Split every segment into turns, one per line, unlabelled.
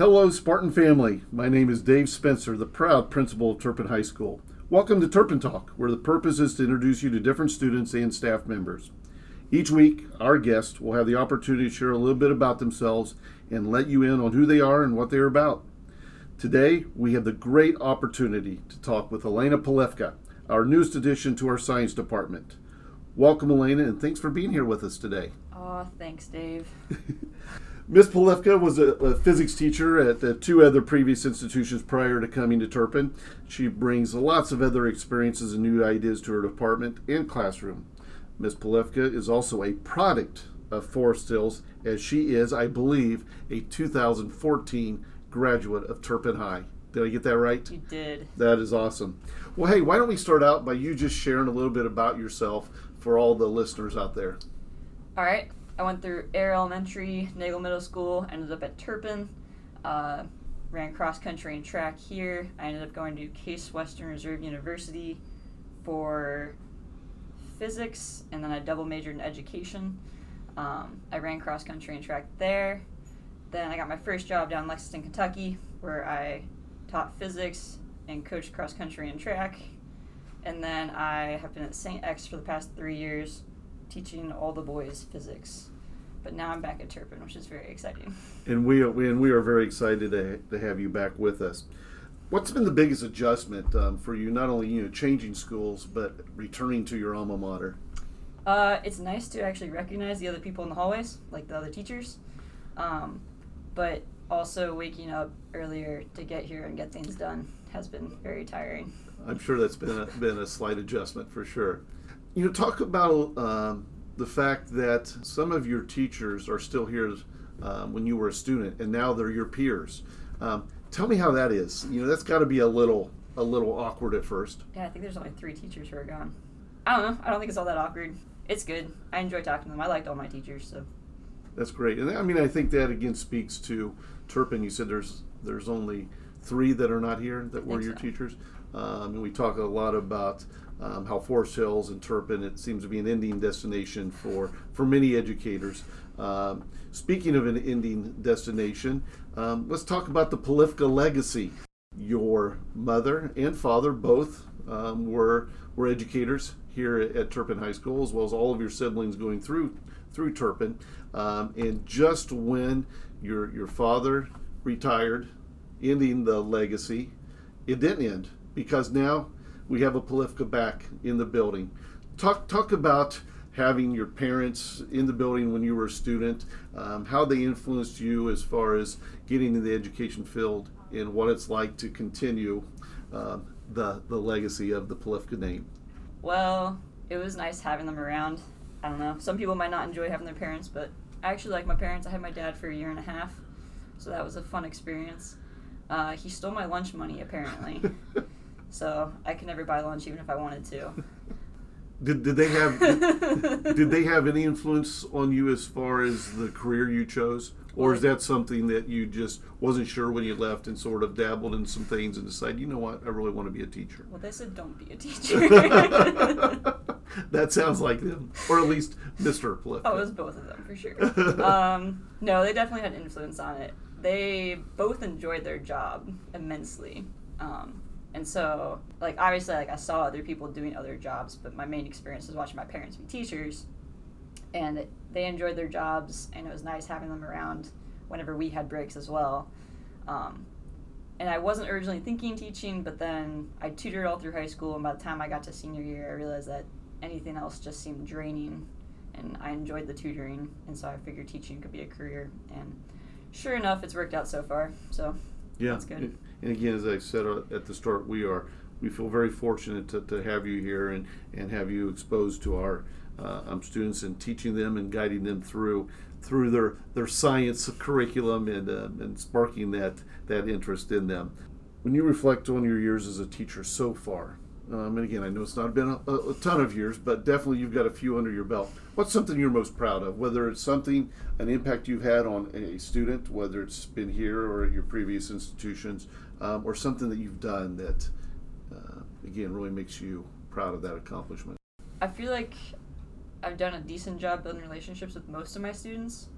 Hello, Spartan family. My name is Dave Spencer, the proud principal of Turpin High School. Welcome to Turpin Talk, where the purpose is to introduce you to different students and staff members. Each week, our guests will have the opportunity to share a little bit about themselves and let you in on who they are and what they are about. Today, we have the great opportunity to talk with Elena Polivka, our newest addition to our science department. Welcome, Elena, and thanks for being here with us today.
Oh, thanks, Dave.
Miss Polivka was a, a, physics teacher at the two other previous institutions prior to coming to Turpin. She brings lots of other experiences and new ideas to her department and classroom. Miss Polivka is also a product of Forest Hills, as she is, I believe, a 2014 graduate of Turpin High. Did I get that right?
You did.
That is awesome. Well, hey, why don't we start out by you just sharing a little bit about yourself for all the listeners out there?
All right. I went through Ayer Elementary, Nagel Middle School, ended up at Turpin, uh, ran cross country and track here. I ended up going to Case Western Reserve University for physics, and then I double majored in education. Um, I ran cross country and track there. Then I got my first job down in Lexington, Kentucky, where I taught physics and coached cross country and track. And then I have been at St. X for the past three years, teaching all the boys physics. But now I'm back at Turpin, which is very exciting.
And we are, we, and we are very excited to, to have you back with us. What's been the biggest adjustment um, for you, not only you know changing schools, but returning to your alma mater?
Uh, it's nice to actually recognize the other people in the hallways, like the other teachers, um, but also waking up earlier to get here and get things done has been very tiring.
I'm sure that's been a, been a slight adjustment for sure. You know, talk about um, the fact that some of your teachers are still here um, when you were a student, and now they're your peers. Um, tell me how that is. You know, that's got to be a little a little awkward at first.
Yeah, I think there's only three teachers who are gone. I don't know. I don't think it's all that awkward. It's good. I enjoy talking to them. I liked all my teachers, so.
That's great, and I mean, I think that again speaks to Turpin. You said there's there's only three that are not here that were your so. teachers, um, and we talk a lot about um, how Forest Hills and Turpin it seems to be an ending destination for for many educators. Um, speaking of an ending destination, um, let's talk about the Polivka legacy. Your mother and father both um, were were educators here at, at, Turpin High School, as well as all of your siblings going through through Turpin. Um, and just when your your father retired, ending the legacy, it didn't end because now we have a Polivka back in the building. Talk talk about having your parents in the building when you were a student, um, how they influenced you as far as getting in the education field, and what it's like to continue uh, the the legacy of the Polivka name.
Well, it was nice having them around. I don't know. Some people might not enjoy having their parents, but I actually like my parents. I had my dad for a year and a half, so that was a fun experience. Uh, he stole my lunch money apparently, so I can never buy lunch even if I wanted to.
Did, did they have did they have any influence on you as far as the career you chose, or is that something that you just wasn't sure when you left and sort of dabbled in some things and decided, you know what, I really want to be a teacher?
Well, they said don't be a teacher.
that sounds like them, or at least Mr. Pliff.
Oh, it was both of them for sure. Um, no, they definitely had influence on it. They both enjoyed their job immensely. Um, and so, like, obviously, like, I saw other people doing other jobs, but my main experience was watching my parents be teachers. And they enjoyed their jobs, and it was nice having them around whenever we had breaks as well. Um, and I wasn't originally thinking teaching, but then I tutored all through high school, and by the time I got to senior year, I realized that anything else just seemed draining, and I enjoyed the tutoring, and so I figured teaching could be a career. And sure enough, it's worked out so far. So yeah, that's good.
And again, as I said uh, at the start, we are we feel very fortunate to, to have you here and, and have you exposed to our uh, um, students and teaching them and guiding them through through their, their science curriculum and, uh, and sparking that, that interest in them. When you reflect on your years as a teacher so far, um, and again, I know it's not been a, a, ton of years, but definitely you've got a few under your belt. What's something you're most proud of? Whether it's something, an impact you've had on a student, whether it's been here or at your previous institutions, um, or something that you've done that, uh, again, really makes you proud of that accomplishment?
I feel like I've done a decent job building relationships with most of my students.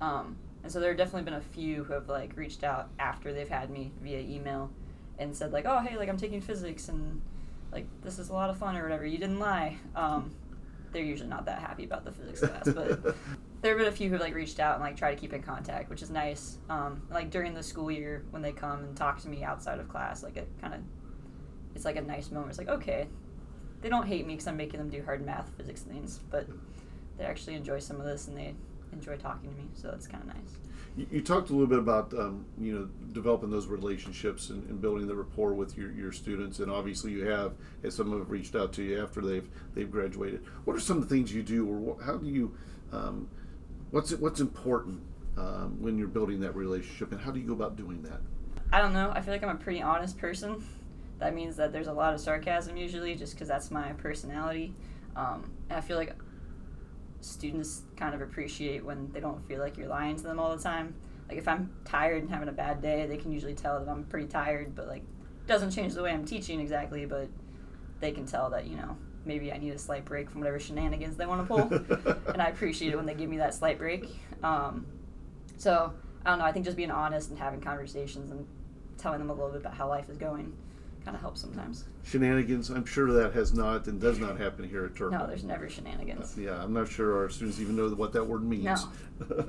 Um, And so there have definitely been a few who have like reached out after they've had me via email and said like, oh hey, like I'm taking physics and like this is a lot of fun or whatever. You didn't lie. Um, they're usually not that happy about the physics class, but there have been a few who have like reached out and like try to keep in contact, which is nice. Um, like during the school year when they come and talk to me outside of class, like it kind of it's like a nice moment. It's like okay, they don't hate me because I'm making them do hard math, physics things, but they actually enjoy some of this and they enjoy talking to me, so that's kind of nice.
You, talked a little bit about um, you know developing those relationships and, and, building the rapport with your, your students, and obviously you have, as some have reached out to you after they've they've graduated. What are some of the things you do, or how do you, um, what's what's important um, when you're building that relationship, and how do you go about doing that?
I don't know. I feel like I'm a pretty honest person. That means that there's a lot of sarcasm usually, just because that's my personality. Um, I feel like students kind of appreciate when they don't feel like you're lying to them all the time. Like if I'm tired and having a bad day, they can usually tell that I'm pretty tired, but like doesn't change the way I'm teaching exactly, but they can tell that, you know, maybe I need a slight break from whatever shenanigans they want to pull. and I appreciate it when they give me that slight break. Um, so I don't know, I think just being honest and having conversations and telling them a little bit about how life is going kind of helps sometimes.
Shenanigans, I'm sure that has not and does not happen here at Turpin.
No, there's never shenanigans.
Uh, yeah, I'm not sure our students even know what that word means.
No.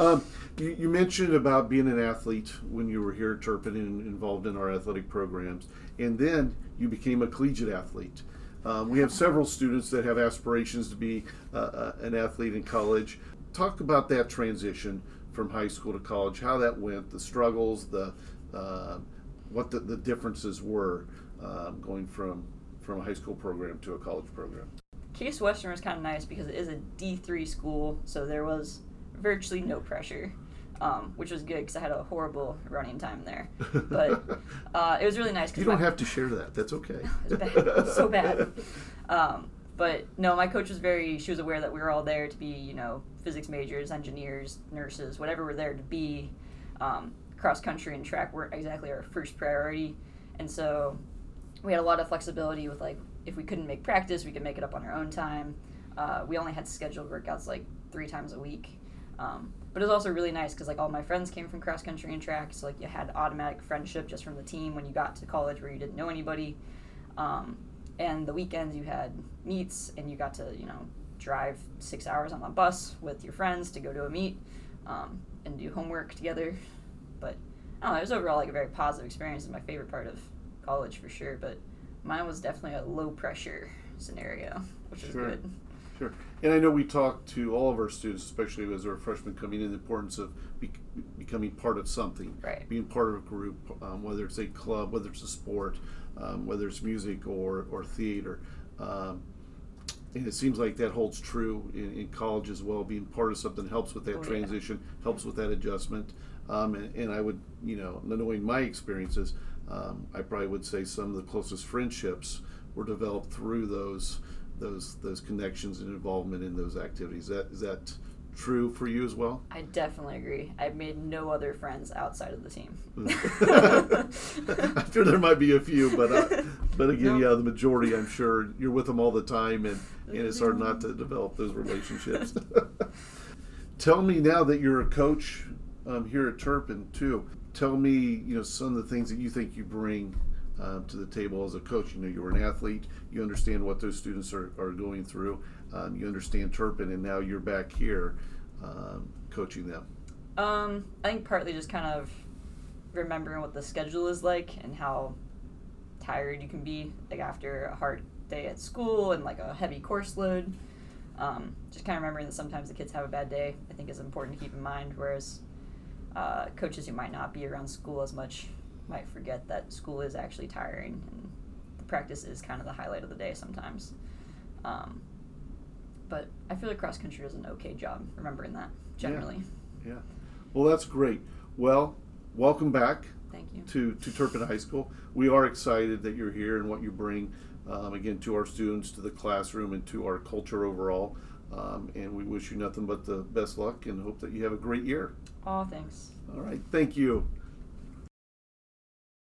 um, you, you, mentioned about being an athlete when you were here at Turpin and involved in our athletic programs, and then you became a collegiate athlete. Um, we have several students that have aspirations to be uh, uh, an athlete in college. Talk about that transition from high school to college, how that went, the struggles, the uh, what the, the differences were um, going from from a high school program to a college program.
Case Western was kind of nice because it is a D3 school, so there was virtually no pressure, um, which was good because I had a horrible running time there. But uh, it was really nice.
You don't my, have to share that. That's okay.
it bad. It so bad. Um, but no, my coach was very. She was aware that we were all there to be, you know, physics majors, engineers, nurses, whatever we're there to be. Um, cross country and track weren't exactly our first priority, and so we had a lot of flexibility with like if we couldn't make practice, we could make it up on our own time. Uh, we only had scheduled workouts like three times a week. Um, but it was also really nice because like all my friends came from cross country and track, so like you had automatic friendship just from the team when you got to college where you didn't know anybody. Um, and the weekends you had meets and you got to you know drive six hours on the bus with your friends to go to a meet um, and do homework together. I don't know, it was overall like a very positive experience and my favorite part of college for sure. But mine was definitely a low pressure scenario, which is
sure.
good.
Sure. And I know we talk to all of our students, especially as our freshmen coming in, the importance of be- becoming part of something,
right.
being part of a group, um, whether it's a club, whether it's a sport, um, whether it's music or, or theater. Um, and it seems like that holds true in, in, college as well. Being part of something helps with that oh, transition, yeah. helps with that adjustment. Um, and, and, I would, you know, knowing my experiences, um, I probably would say some of the closest friendships were developed through those those those connections and involvement in those activities. Is that is that true for you as well?
I definitely agree. I've made no other friends outside of the team.
I'm sure there might be a few, but uh, but again, yeah, the majority. I'm sure you're with them all the time, and and it's hard not to develop those relationships. Tell me now that you're a coach um, here at Turpin too. Tell me, you know, some of the things that you think you bring uh, to the table as a coach. You know, you're an athlete. You understand what those students are, are going through. Um, you understand Turpin, and now you're back here um, coaching them.
Um, I think partly just kind of remembering what the schedule is like and how tired you can be like after a hard day at school and like a heavy course load. Um, just kind of remembering that sometimes the kids have a bad day. I think is important to keep in mind. Whereas uh, coaches who might not be around school as much might forget that school is actually tiring and the practice is kind of the highlight of the day sometimes. Um, but I feel like cross country does an okay job remembering that generally.
Yeah. yeah. Well, that's great. Well, welcome back.
Thank you.
To, to Turpin High School. We are excited that you're here and what you bring, um, again, to our students, to the classroom, and to our culture overall. Um, and we wish you nothing but the best luck and hope that you have a great year.
Oh, thanks.
All right. Thank you.